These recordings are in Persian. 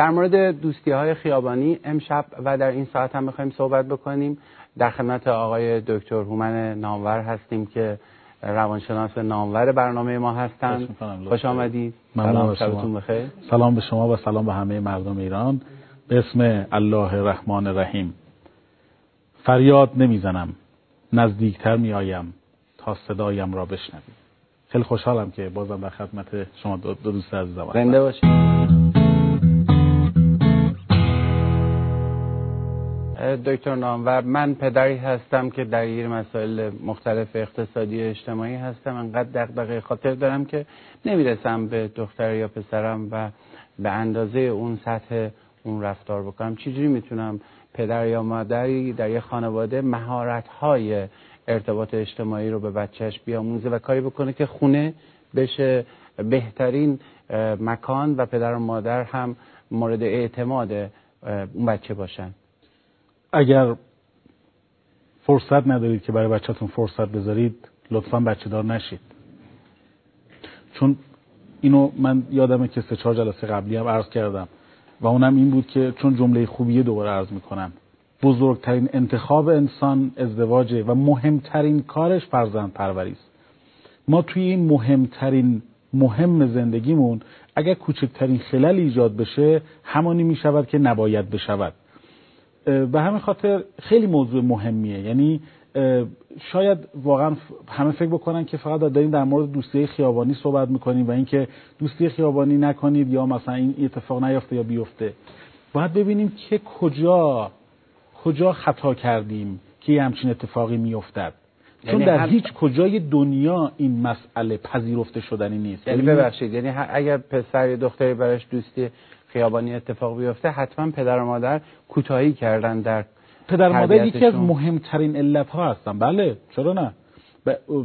در مورد دوستی های خیابانی امشب و در این ساعت هم می‌خوایم صحبت بکنیم. در خدمت آقای دکتر هومن نامور هستیم که روانشناس نامور برنامه ما هستند. خوش آمدید. سلام شبتون بخیر. سلام به شما و سلام به همه مردم ایران. به اسم الله الرحمن الرحیم. فریاد نمی‌زنم. نزدیکتر میآیم تا صدایم را بشنوید خیلی خوشحالم که بازم در خدمت شما دو, دوست عزیزم زنده باشید. دکتر نامور من پدری هستم که درگیر مسائل مختلف اقتصادی اجتماعی هستم. انقدر دغدغه خاطر دارم که نمی‌رسم به دختر یا پسرم و به اندازه اون سطح اون رفتار بکنم. چجوری می‌تونم پدر یا مادری در یه خانواده مهارت های ارتباط اجتماعی رو به بچهش بیاموزه و کاری بکنه که خونه بشه بهترین مکان و پدر و مادر هم مورد اعتماد اون بچه باشن. اگر فرصت ندارید که برای بچهتون فرصت بذارید لطفا بچه دار نشید. چون اینو من یادمه که سه چهار جلسه قبلی هم عرض کردم و اونم این بود که چون جمله خوبیه دوباره عرض می‌کنم. بزرگترین انتخاب انسان ازدواجه و مهمترین کارش فرزند پروری است. ما توی این مهمترین مهم زندگیمون اگر کوچکترین خلل ایجاد بشه همانی می‌شود که نباید بشود. به همین خاطر خیلی موضوع مهمیه. یعنی شاید واقعا همه فکر بکنن که فقط داریم در مورد دوستی خیابانی صحبت می‌کنیم و اینکه دوستی خیابانی نکنید یا مثلا این اتفاق نیفته یا بیفته. باید ببینیم که کجا کجا خطا کردیم که یه همچین اتفاقی میافتد. چون یعنی در هیچ کجای دنیا این مسئله پذیرفته شدنی نیست. یعنی, یعنی ببخشید یعنی اگر پسر یا دختری براش دوستی خیابانی اتفاق بیفته حتما پدر و مادر کوتاهی کردن در پدر مادر یکی از مهمترین علت ها هستن. بله چرا نه؟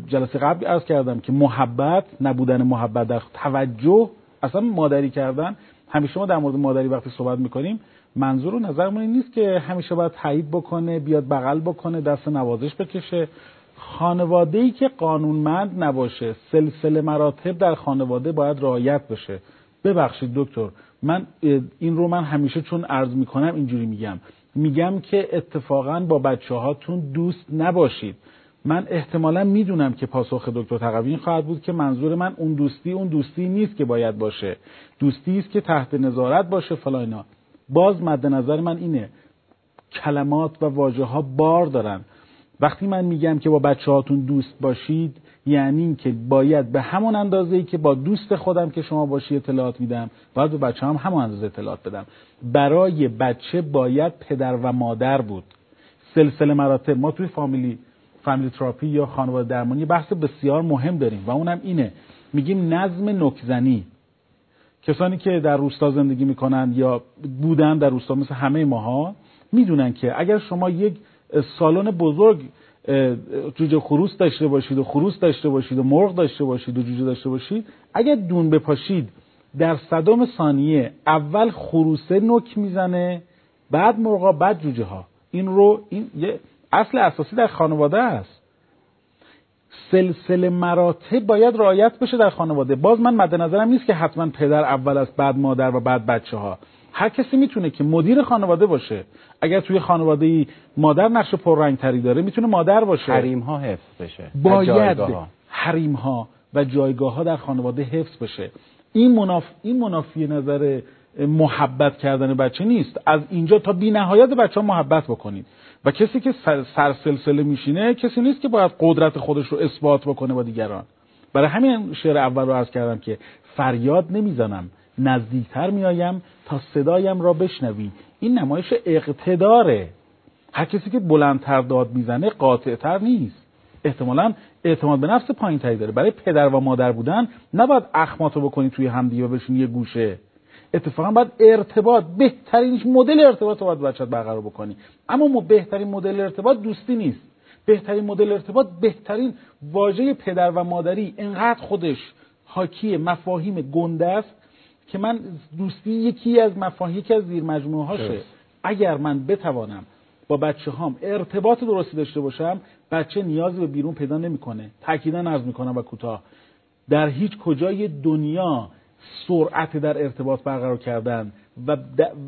جلسه قبل عرض کردم که محبت نبودن محبت در توجه اصلا مادری کردن. همیشه ما در مورد مادری وقتی صحبت می‌کنیم منظور و نظرمون این نیست که همیشه باید تایید بکنه بیاد بغل بکنه دست نوازش بکشه. خانواده ای که قانونمند نباشه سلسله مراتب در خانواده باید رعایت بشه. ببخشید دکتر من این رو من همیشه چون عرض می‌کنم اینجوری میگم. میگم که اتفاقا با بچه هاتون دوست نباشید. من احتمالا می‌دونم که پاسخ دکتر تقوی خواهد بود که منظور من اون دوستی اون دوستی نیست که باید باشه. دوستی است که تحت نظارت باشه فلاینا باز مد نظر من اینه. کلمات و واژه ها بار دارن. وقتی من میگم که با بچه هاتون دوست باشید یعنی که باید به همون اندازه ای که با دوست خودم که شما باشی اطلاعات میدم باید به بچه هم همون اندازه اطلاعات بدم. برای بچه باید پدر و مادر بود. سلسله مراتب ما توی فامیلی فامیلی تراپی یا خانواده درمانی بحث بسیار مهم داریم و اونم اینه. میگیم نظم نکزنی کسانی که در روستا زندگی می‌کنن یا بودن در روستا مثل همه ماها می‌دونن که اگر شما یک سالن بزرگ جوجه خروس داشته باشید و خروس داشته باشید و مرغ داشته باشید و جوجه داشته باشید اگر دون بپاشید در صدام ثانیه اول خروسه نک می‌زنه بعد مرغا بعد جوجه ها. این رو این یه اصل اساسی در خانواده است. سلسله مراتب باید رعایت بشه در خانواده. باز من مد نظرم نیست که حتما پدر اول است بعد مادر و بعد بچه ها هر کسی می‌تونه که مدیر خانواده باشه اگر توی خانواده ای مادر نقش پررنگ تری داره می‌تونه مادر باشه. حریم ها حفظ بشه باید حریم ها و جایگاه ها در خانواده حفظ بشه. این مناف این منافی نظر محبت کردن بچه نیست. از اینجا تا بی نهایت بچه ها محبت بکنید. و کسی که سر سلسله میشینه کسی نیست که باید قدرت خودش رو اثبات بکنه با دیگران. برای همین شعر اول رو عرض کردم که فریاد نمی‌زنم. نزدیکتر میآیم تا صدایم را بشنوی. این نمایش اقتداره. هر کسی که بلندتر داد می‌زنه قاطعتر نیست. احتمالا اعتماد به نفس پایین تری داره. برای پدر و مادر بودن نباید اخماتو بکنی توی همدیگه و بشین یه گوشه. اتفاقا باید ارتباط بهترین مدل ارتباط باید بچت برقرار بکنی. اما بهترین مدل ارتباط دوستی نیست. بهترین مدل ارتباط بهترین واژه پدر و مادری. انقدر خودش حاکی مفاهیم گنده است که من دوستی یکی از مفاهیم یکی از زیر مجموعه هاشه اگر من بتوانم با بچه هام ارتباط درستی داشته باشم بچه نیازی به بیرون پیدا نمی‌کنه. تاکیدا عرض می‌کنم و کوتاه. در هیچ کجای دنیا سرعت در ارتباط برقرار کردن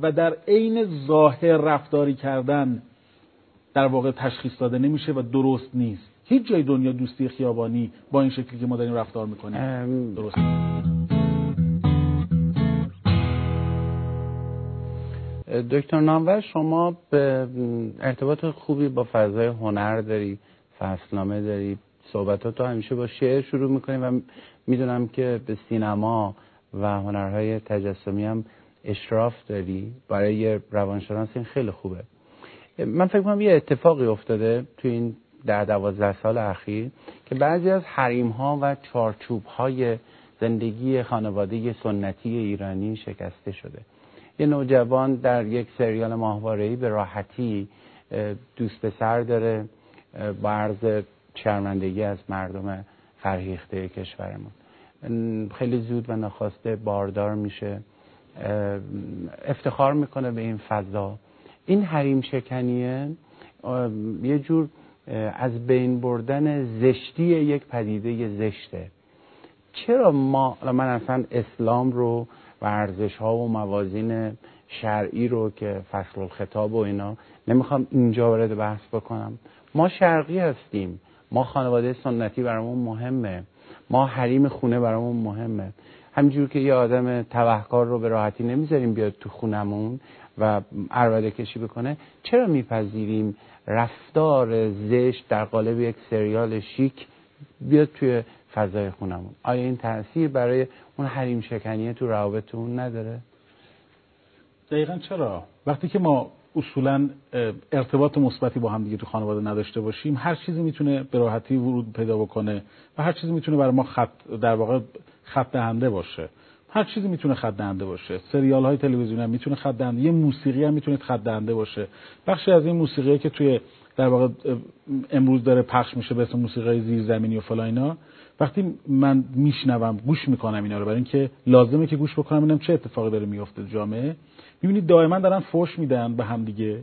و در عین ظاهر رفتاری کردن در واقع تشخیص داده نمیشه و درست نیست. هیچ جای دنیا دوستی خیابانی با این شکلی که ما داریم رفتار می‌کنیم درست دکتر نامور شما به ارتباط خوبی با فضای هنر داری فصلنامه داری صحبتات همیشه با شعر شروع می‌کنیم و می‌دونم که به سینما و هنرهای تجسمی هم اشراف داری. برای روانشناس این خیلی خوبه. من فکر کنم یه اتفاقی افتاده تو این در دوازده سال اخیر که بعضی از حریم ها و چارچوب های زندگی خانواده سنتی ایرانی شکسته شده. یه نوجوان در یک سریال ماهواره‌ای به راحتی دوست پسر داره با عرض شرمندگی از مردم فرهیخته کشورمون. خیلی زود و نخواسته باردار میشه افتخار می‌کنه به این فضا. این حریم شکنیه یه جور از بین بردن زشتی یک پدیده زشته. چرا ما من اصلا اسلام رو و ها و موازین شرعی رو که فصل الخطاب و اینا نمی‌خوام اینجا وارد بحث بکنم. ما شرقی هستیم. ما خانواده سنتی برامون مهمه. ما حریم خونه برامون مهمه. همینجور که یه آدم توهکار رو به راحتی نمی‌ذاریم بیاد تو خونمون و عربده کشی بکنه چرا میپذیریم رفتار زشت در قالب یک سریال شیک بیاد توی فضای خونمون. آیا این تاثیر برای اون حریم شکنیه تو روابطمون نداره؟ دقیقا چرا؟ وقتی که ما اصولا ارتباط مثبتی با هم دیگه تو خانواده نداشته باشیم هر چیزی می‌تونه به راحتی ورود پیدا بکنه و هر چیزی می‌تونه برای ما خط در واقع خط دهنده باشه. هر چیزی می‌تونه خط دهنده باشه. سریال های تلویزیونی هم می‌تونه خط دهنده یه موسیقی هم می‌تونه خط دهنده باشه. بخشی از این موسیقی که توی در واقع امروز داره پخش میشه به اسم موسیقی زیرزمینی و فلاینا وقتی من میشنوم گوش می‌کنم اینا رو برای اینکه لازمه که گوش بکنم ببینم چه اتفاقی داره میفته جامعه. می‌بینید دائما دارن فوش میدن به هم دیگه.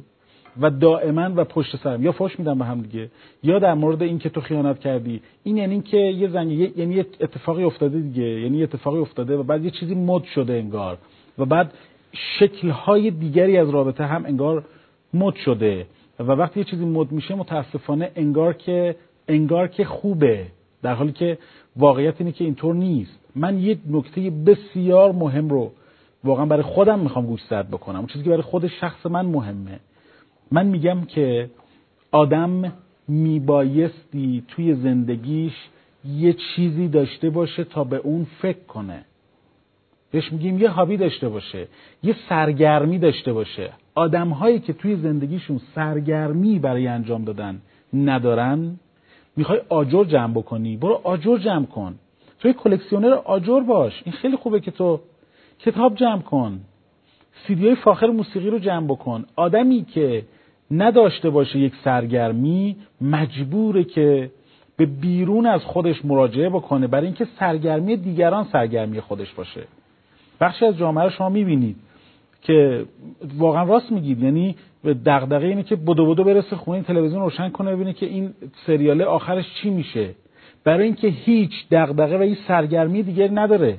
و دائما و پشت سرم یا فوش میدن به هم دیگه یا در مورد اینکه تو خیانت کردی. این یعنی که یه زنگ یعنی یه اتفاقی افتاده دیگه. یعنی یه اتفاقی افتاده و بعد یه چیزی مد شده انگار. و بعد شکل‌های دیگری از رابطه هم انگار مد شده. و وقتی یه چیزی مد میشه متاسفانه انگار که انگار که خوبه. در حالی که واقعیت اینه که اینطور نیست. من یک نکته بسیار مهم رو واقعا برای خودم می‌خوام گوش زد بکنم. اون چیزی که برای خود شخص من مهمه. من میگم که آدم میبایستی توی زندگیش یه چیزی داشته باشه تا به اون فکر کنه. بهش میگیم یه هابی داشته باشه. یه سرگرمی داشته باشه. آدم هایی که توی زندگیشون سرگرمی برای انجام دادن ندارن می‌خوای آجر جمع بکنی برو آجر جمع کن. توی کلکسیونر آجر باش این خیلی خوبه که تو کتاب جمع کن. سیدی های فاخر موسیقی رو جمع بکن. آدمی که نداشته باشه یک سرگرمی مجبوره که به بیرون از خودش مراجعه بکنه برای اینکه سرگرمی دیگران سرگرمی خودش باشه. بخشی از جامعه رو شما می‌بینید. که واقعا راست میگید. یعنی دغدغه اینه که بدو بدو برسه خونه تلویزیون روشن کنه ببینه که این سریال آخرش چی میشه. برای اینکه هیچ دغدغه و این سرگرمی دیگری نداره.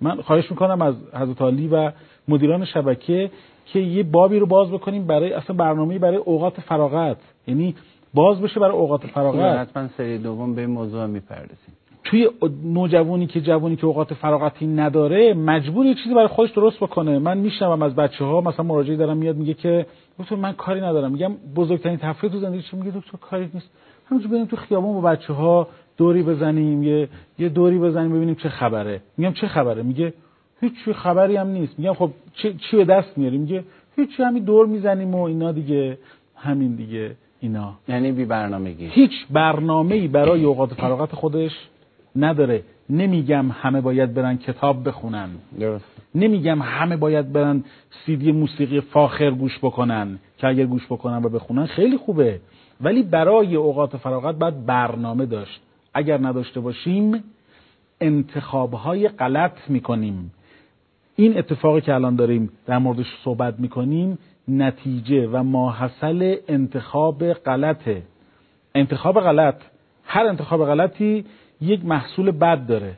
من خواهش می‌کنم از حضرت علی و مدیران شبکه که یه بابی رو باز بکنیم برای اصلا برنامه برای اوقات فراغت. یعنی باز بشه برای اوقات فراغت. حتما سری دوم به این موضوع می‌پردازیم. توی نوجوانی که جوانی که اوقات فراغتی نداره مجبور یه چیزی برای خودش درست بکنه. من میشنوم از بچه ها مثلا مراجعه دارم میاد میگه که دکتر من کاری ندارم. میگم بزرگترین تفریح تو زندگی چی میگه دکتر کاری نیست. همونجوری بریم تو خیابون با بچه ها دوری بزنیم یه یه دوری بزنیم ببینیم چه خبره. میگم چه خبره؟ میگه هیچ خبری هم نیست. میگم خب چی, چی به دست میاری؟ میگه هیچ همین دور می‌زنیم و اینا دیگه همین دیگه اینا. یعنی بی برنامگی هیچ برنامه‌ای برای اوقات فراغت خودش نداره. نمیگم همه باید برن کتاب بخونن. درست. نمیگم همه باید برن سیدی موسیقی فاخر گوش بکنن که اگر گوش بکنن و بخونن خیلی خوبه. ولی برای اوقات فراغت باید برنامه داشت. اگر نداشته باشیم انتخابهای غلط می‌کنیم. این اتفاقی که الان داریم در موردش صحبت می‌کنیم نتیجه و ماحصل انتخاب غلطه. انتخاب غلط. هر انتخاب غلطی یک محصول بد داره.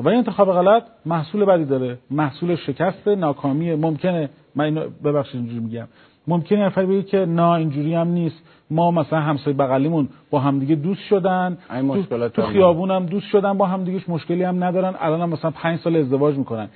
و این انتخاب غلط محصول بدی داره. محصول شکست ناکامی ممکنه. من اینو ببخشید اینجوری میگم. ممکنه نفر بگه که نه اینجوری هم نیست. ما مثلا همسایه بغلیمون با همدیگه دوست شدن. تو, تو خیابون هم دوست شدن با همدیگهش مشکلی هم ندارن. الان هم مثلا پنج سال ازدواج می‌کنن.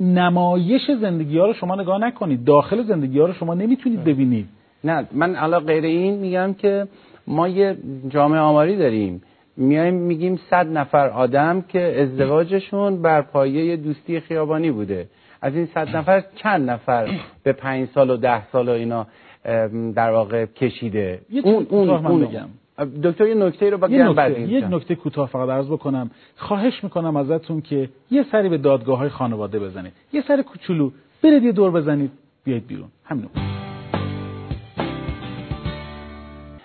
نمایش زندگی ها رو شما نگاه نکنید. داخل زندگی ها رو شما نمی‌تونید ببینید. نه من علا غیر این میگم که ما یه جامعه آماری داریم. میایم میگیم صد نفر آدم که ازدواجشون بر پایه دوستی خیابانی بوده. از این صد نفر چند نفر به پنج سال و ده سال و اینا در واقع کشیده؟ اون اون, اون بگم. دکتر یه نکته رو با یه نکته, یک نکته کوتاه فقط عرض بکنم. خواهش می‌کنم ازتون که یه سری به دادگاه های خانواده بزنید. یه سری کوچولو برید یه دور بزنید بیاید بیرون. همین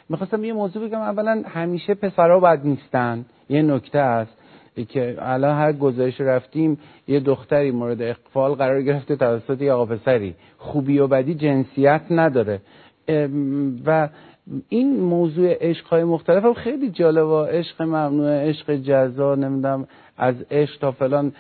می‌خواستم یه موضوع بگم. اولا همیشه پسرها بد نیستن. یه نکته است که الان هر گزارش رفتیم یه دختری مورد اقفال قرار گرفته توسط یه آقا پسری خوبی و بدی جنسیت نداره. و این موضوع عشق های مختلف هم خیلی جالبه عشق ممنوع عشق جزا نمی‌دونم از عشق تا فلان.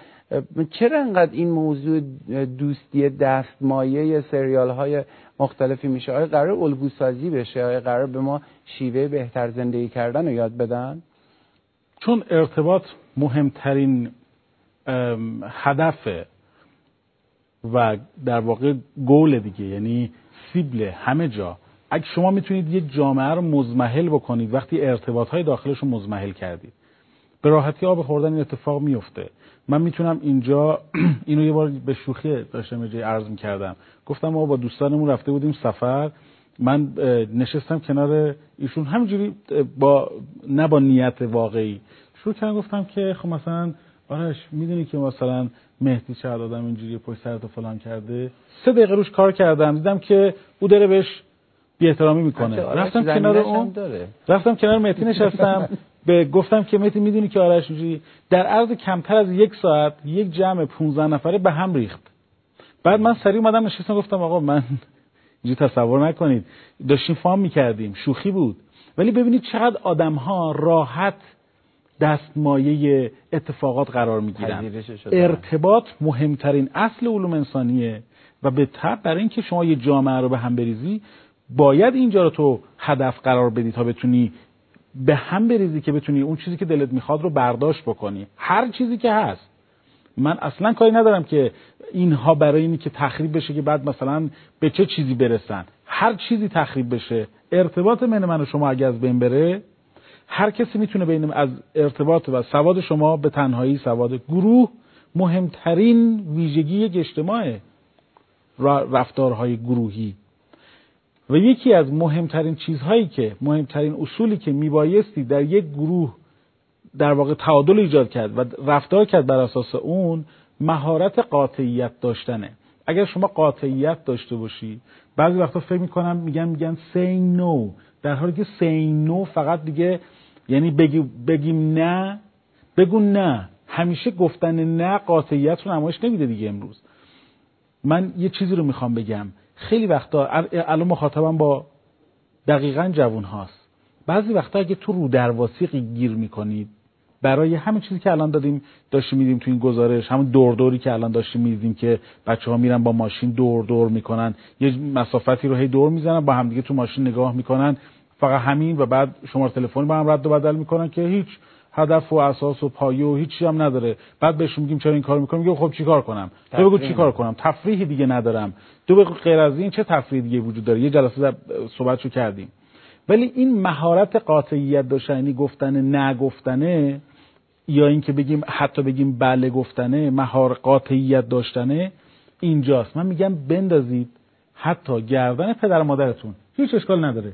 چرا انقدر این موضوع دوستی دستمایه سریال های مختلفی میشه. آیا قرار الگو سازی بشه؟ آیا قرار به ما شیوه بهتر زندگی کردن رو یاد بدن؟ چون ارتباط مهمترین هدف و در واقع گول دیگه یعنی سیبل همه جا. اگه شما می‌تونید یک جامعه رو مزمحل بکنید وقتی ارتباط های داخلش رو مزمحل کردید به راحتی آب خوردن این اتفاق میفته من می‌تونم اینجا اینو یه بار به شوخی داشتم جای عرض می‌کردم. گفتم ما با دوستانمون رفته بودیم سفر. من نشستم کنار ایشون. همینجوری با نه با نیت واقعی. شروع کردم گفتم که خب مثلا آرش می‌دونی که مثلا مهدی چقدر آدم اینجوری پشت سرت فلان کرده؟ سه دقیقه روش کار کردم. دیدم که او داره بهش بی احترامی می‌کنه. رفتم کنار اون. رفتم کنار مهدی نشستم. به گفتم که مهدی می‌دونی که آرش در عرض کمتر از یک ساعت یک جمع 15 نفره به هم ریخت. بعد من سریع اومدم نشستم گفتم آقا من اینجوری تصور نکنید. داشتیم فام می‌کردیم شوخی بود. ولی ببینید چقدر آدم ها راحت دستمایه اتفاقات قرار می‌گیرن. ارتباط مهمترین اصل علوم انسانیه و به طب برای اینکه شما یه جامعه رو به هم بریزی باید اینجا رو تو هدف قرار بدی تا بتونی به هم بریزی که بتونی اون چیزی که دلت می‌خواد رو برداشت بکنی. هر چیزی که هست. من اصلا کاری ندارم که اینها برای اینی که تخریب بشه که بعد مثلا به چه چیزی برسن. هر چیزی تخریب بشه. ارتباط من من و شما اگه از بین بره هر کسی می‌تونه بین از ارتباط و سواد شما به تنهایی سواد گروه مهمترین ویژگی یک اجتماع رفتارهای گروهی. و یکی از مهمترین چیزهایی که مهمترین اصولی که میبایستی در یک گروه در واقع تعادل ایجاد کرد و رفتار کرد بر اساس اون مهارت قاطعیت داشتنه. اگر شما قاطعیت داشته باشی بعضی وقتا فکر می‌کنم میگن میگن say no. در حالی که say no فقط دیگه یعنی بگی بگیم نه بگو نه. همیشه گفتن نه قاطعیت رو نمایش نمیده دیگه امروز. من یه چیزی رو می‌خوام بگم. خیلی وقتا الان مخاطبم با دقیقا جوون هاست. بعضی وقتا اگه تو رو درواسی گیر می‌کنید برای همین چیزی که الان دادیم داشتیم میدیم تو این گزارش همون دور دوری که الان داشتیم میدیم که بچه ها میرن با ماشین دور دور می‌کنن یه مسافتی رو هی دور می‌زنن با همدیگه تو ماشین نگاه می‌کنن فقط همین و بعد شماره تلفن با هم رد و بدل می‌کنن که هیچ هدف و اساس و پایه و هیچی هم نداره. بعد بهشون میگیم چرا این کار می‌کنم میگه خب چیکار کنم؟ تو بگو چیکار کنم؟ تفریحی دیگه ندارم. تو بگو غیر از این چه تفریح دیگه وجود داره؟ یه جلسه صحبتشو کردیم. ولی این مهارت قاطعیت داشتنی یعنی گفتن نگفتنه یا اینکه بگیم حتی بگیم بله گفتنه مهار قاطعیت داشتنه اینجاست. من میگم بندازید حتی گردن پدر مادرتون. هیچ اشکال نداره.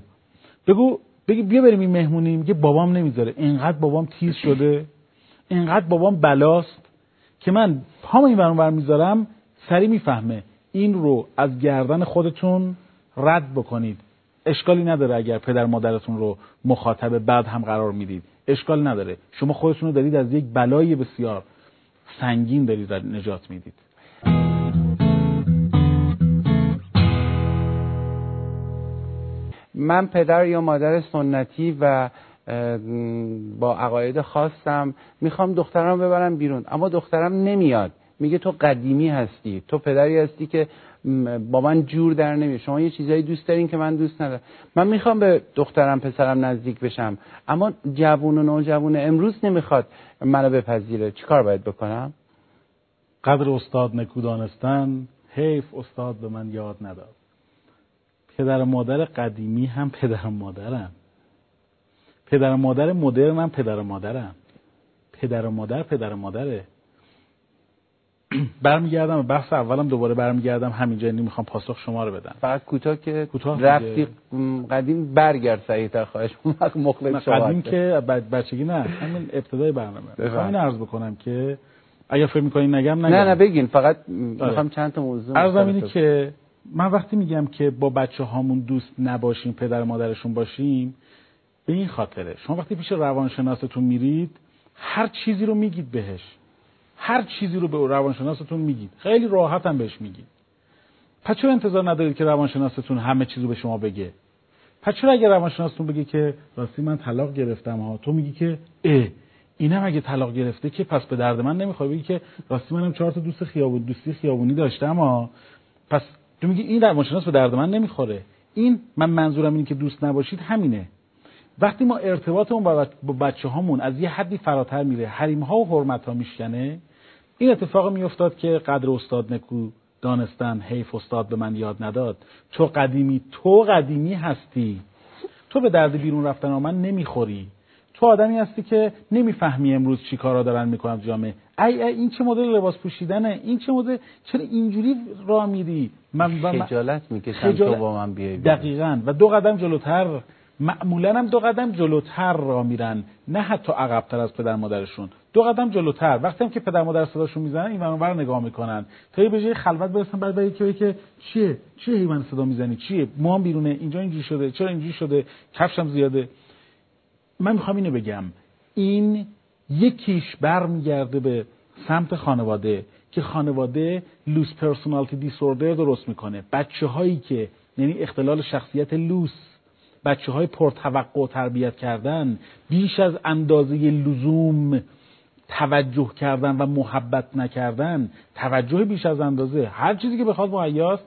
بگو بگی بیا بریم این مهمونی میگه بابام نمی‌ذاره. اینقدر بابام تیز شده اینقدر بابام بلاست که من پام این برون بر می‌ذارم سری می‌فهمه. این رو از گردن خودتون رد بکنید. اشکالی نداره اگر پدر مادرتون رو مخاطب بعد هم قرار می‌دید. اشکال نداره. شما خودتون رو دارید از یک بلای بسیار سنگین دارید نجات می‌دید. من پدر یا مادر سنتی و با عقاید خاصم می‌خوام دخترم ببرم بیرون. اما دخترم نمیاد. میگه تو قدیمی هستی. تو پدری هستی که با من جور در نمیاد. شما یه چیزایی دوست دارین که من دوست ندارم. من می‌خوام به دخترم پسرم نزدیک بشم. اما جوون و نوجوون امروز نمی‌خواد منو بپذیره. چیکار باید بکنم؟ قدر استاد نکودانستن حیف استاد به من یاد نداد. پدر و مادر قدیمی هم پدر و مادرم پدر و مادر مدرن هم پدر و مادرم پدر و مادر پدر و مادره. برمیگردم و بحث اولم دوباره برمیگردم. همینجا یعنی می‌خوام پاسخ شما رو بدم. فقط کوتاه که کوتاه رفتی قدیم برگرد سعیتر خواهش مخلص شما قدیم که بچگی نه همین ابتدای برنامه. می‌خوام این عرض بکنم که اگر فکر می‌کنین نگم نگم. نه نه بگین. فقط آره. می‌خوام چند تا موضوع عرضم اینه که من وقتی میگم که با بچه هامون دوست نباشیم پدر مادرشون باشیم به این خاطره. شما وقتی پیش روانشناستون میرید هر چیزی رو میگید بهش. هر چیزی رو به روانشناستون میگید. خیلی راحت هم بهش میگید. پس چرا انتظار ندارید که روانشناستون همه چیز رو به شما بگه؟ پس چرا اگه روانشناستون بگه که راستی من طلاق گرفتم ها تو میگی که اه اینم اگه طلاق گرفته که پس به درد من نمی‌خواد بگی که راستی منم چهار تا دوست خیابون دوستی خیابونی داشتم ها. پس تو میگی این روانشناس به درد من نمی‌خوره. این من منظورم اینه که دوست نباشید همینه. وقتی ما ارتباطمون با بچه هامون از یه حدی فراتر میره حریم ها و حرمت ها میشکنه این اتفاق میافتاد که قدر استاد نکو دانستن حیف استاد به من یاد نداد. تو قدیمی تو قدیمی هستی. تو به درد بیرون رفتن من نمی‌خوری. تو آدمی هستی که نمی‌فهمی امروز چی کارا دارن می‌کنن جامعه. ای, ای این چه مدل لباس پوشیدنه؟ این چه مدل؟ چرا اینجوری راه میری؟ من خجالت می‌کشم تو با من بیای دقیقا. و دو قدم جلوتر. معمولا هم دو قدم جلوتر را میرن. نه حتی عقبتر از پدر مادرشون. دو قدم جلوتر. وقتی هم که پدر مادر صداشون می‌زنن این منور نگاه می‌کنن. تا به جای خلوت برسن بعد برای که که چیه؟ چیه حیوان صدا می‌زنی؟ چیه؟ موام بیرونه. اینجا اینجوری شده. چرا اینجوری شده؟ کفشم زیاده. من می‌خوام اینو بگم. این یکیش برمیگرده به سمت خانواده که خانواده لوس پرسونالتی دیسوردر درست می‌کنه. بچه هایی که یعنی اختلال شخصیت لوس بچه های پرتوقع تربیت کردن بیش از اندازه لزوم توجه کردن و محبت نکردن توجه بیش از اندازه هر چیزی که بخواد مهیاست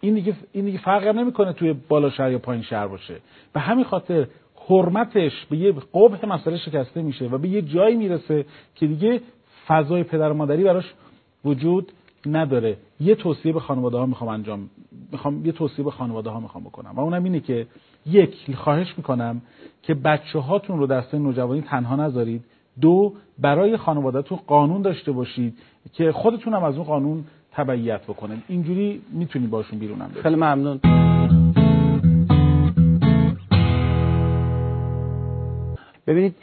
این دیگه این دیگه فرق نمی‌کنه توی بالا شهر یا پایین شهر باشه. به همین خاطر حرمتش به یه قبح مسئله شکسته میشه و به یه جایی می‌رسه که دیگه فضای پدر و مادری براش وجود نداره. یه توصیه به خانواده ها می‌خوام انجام می‌خوام یه توصیه به خانواده ها می‌خوام بکنم و اونم اینه که یک خواهش می‌کنم که بچه هاتون رو سن نوجوانی تنها نذارید. دو برای خانوادهتون قانون داشته باشید که خودتون هم از اون قانون تبعیت بکنید اینجوری می‌تونی باشون بیرونم خیلی ممنون. ببینید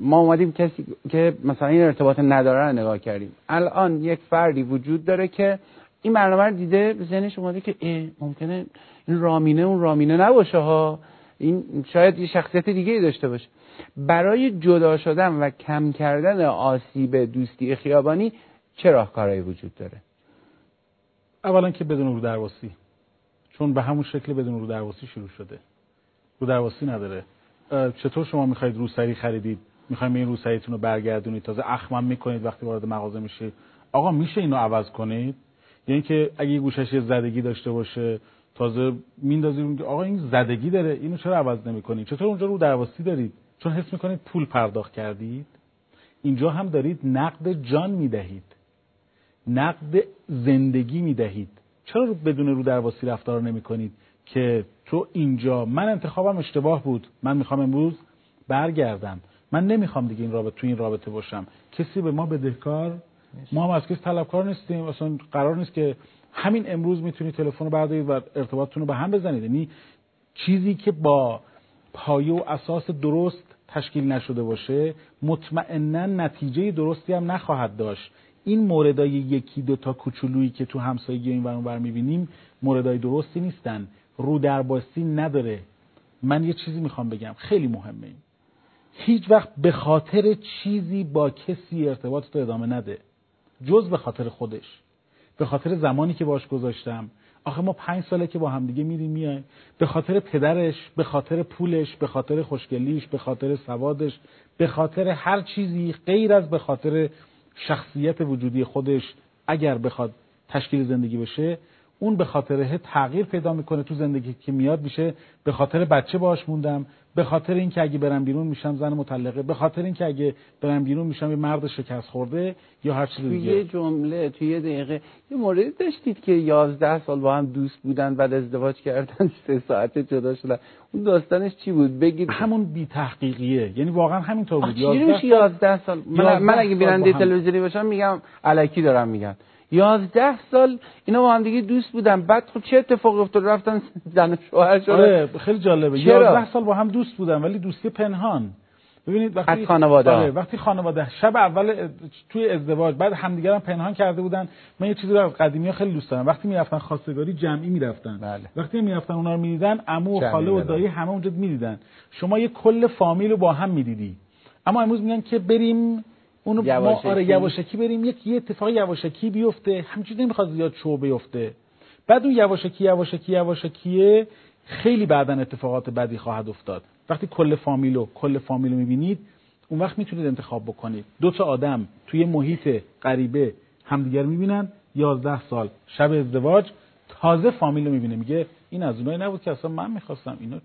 ما اومدیم کسی که مثلا این ارتباط نداره رو نگاه کردیم. الان یک فردی وجود داره که این برنامه رو دیده ذهنش اومده که ممکنه این رامینه اون رامینه نباشه ها. این شاید یه شخصیت دیگه داشته باشه. برای جدا شدن و کم کردن آسیب دوستی خیابانی چه راهکارهایی وجود داره؟ اولا که بدون رو درواسی. چون به همون شکل بدون رو درواسی شروع شده. رو درواسی نداره. چطور شما می‌خواید روسری خریدید؟ می‌خوایم این روسریتون رو برگردونید. تازه اخمم می‌کنید وقتی وارد مغازه میشید. آقا میشه اینو عوض کنید؟ یعنی که اگه گوشش یه زدگی داشته باشه تازه میندازید آقا این زدگی داره. اینو چرا عوض نمی‌کنید؟ چطور اونجا رو درواسی دارید؟ چون حس می‌کنید پول پرداخت کردید. اینجا هم دارید نقد جان می‌دهید. نقد زندگی می‌دهید. چرا بدون رو درواسی رفتار نمی‌کنید که تو اینجا من انتخابم اشتباه بود. من می‌خوام امروز برگردم. من نمی‌خوام دیگه این رابطه تو این رابطه باشم. کسی به ما بدهکار ما هم از کسی طلبکار نیستیم. اصلا قرار نیست که همین امروز می‌تونید تلفن رو بردارید و ارتباطتون رو به هم بزنید. یعنی چیزی که با پایه و اساس درست تشکیل نشده باشه مطمئنا نتیجه درستی هم نخواهد داشت. این موردای یکی دو تا کوچولویی که تو همسایگی این ور می‌بینیم موردای درستی نیستن. رو درباستی نداره. من یه چیزی می‌خوام بگم. خیلی مهمه. این هیچ وقت به خاطر چیزی با کسی ارتباط تو ادامه نده. جز به خاطر خودش. به خاطر زمانی که باش گذاشتم. آخه ما پنج ساله که با همدیگه میریم میایم به خاطر پدرش به خاطر پولش به خاطر خوشگلیش به خاطر سوادش به خاطر هر چیزی غیر از به خاطر شخصیت وجودی خودش اگر بخواد تشکیل زندگی بشه اون به خاطر تغییر پیدا می‌کنه تو زندگی که میاد میشه به خاطر بچه باش موندم به خاطر اینکه اگه برم بیرون میشم زن مطلقه به خاطر اینکه اگه برم بیرون میشم یه مرد شکست خورده یا هر چیز دیگه. یه جمله توی یه دقیقه یه موردی داشتید که 11 سال با هم دوست بودن بعد ازدواج کردن سه ساعت جدا شدن. اون داستانش چی بود؟ بگید. همون بی تحقیقیه یعنی واقعا همینطور بود. 11 سال, 11 سال. من, من اگه بیننده تلویزیونی باشم میگم الکی دارم میگن. یازده سال اینا با هم دیگه دوست بودن. بعد خب چه اتفاقی افتاد؟ رفتن زن شوهر شدن. آره خیلی جالبه. یازده سال با هم دوست بودن ولی دوستی پنهان. ببینید وقتی از خانواده. آره وقتی خانواده. شب اول توی ازدواج بعد همدیگه هم پنهان کرده بودن. من یه چیزی رو از قدیمی ها خیلی دوست دارم. وقتی می‌رفتن خواستگاری جمعی می‌رفتن. بله. وقتی می‌رفتن اونا رو می‌دیدن عمو و خاله و دایی همه اونجا می‌دیدن. شما یه کل فامیل رو با هم می‌دیدی. اما امروز میگن که بریم اونو یواشکی. ما آره یواشکی. بریم یک یه اتفاق یواشکی بیفته. همینجوری نمی‌خواد زیاد شو بیفته. بعد اون یواشکی یواشکی یواشکیه خیلی بعدا اتفاقات بدی خواهد افتاد. وقتی کل فامیلو کل فامیلو می‌بینید اون وقت می‌تونید انتخاب بکنید. دو تا آدم توی محیط غریبه همدیگر می‌بینن. یازده سال شب ازدواج تازه فامیل رو می‌بینه. میگه این از اونایی نبود که اصلا من می‌خواستم اینا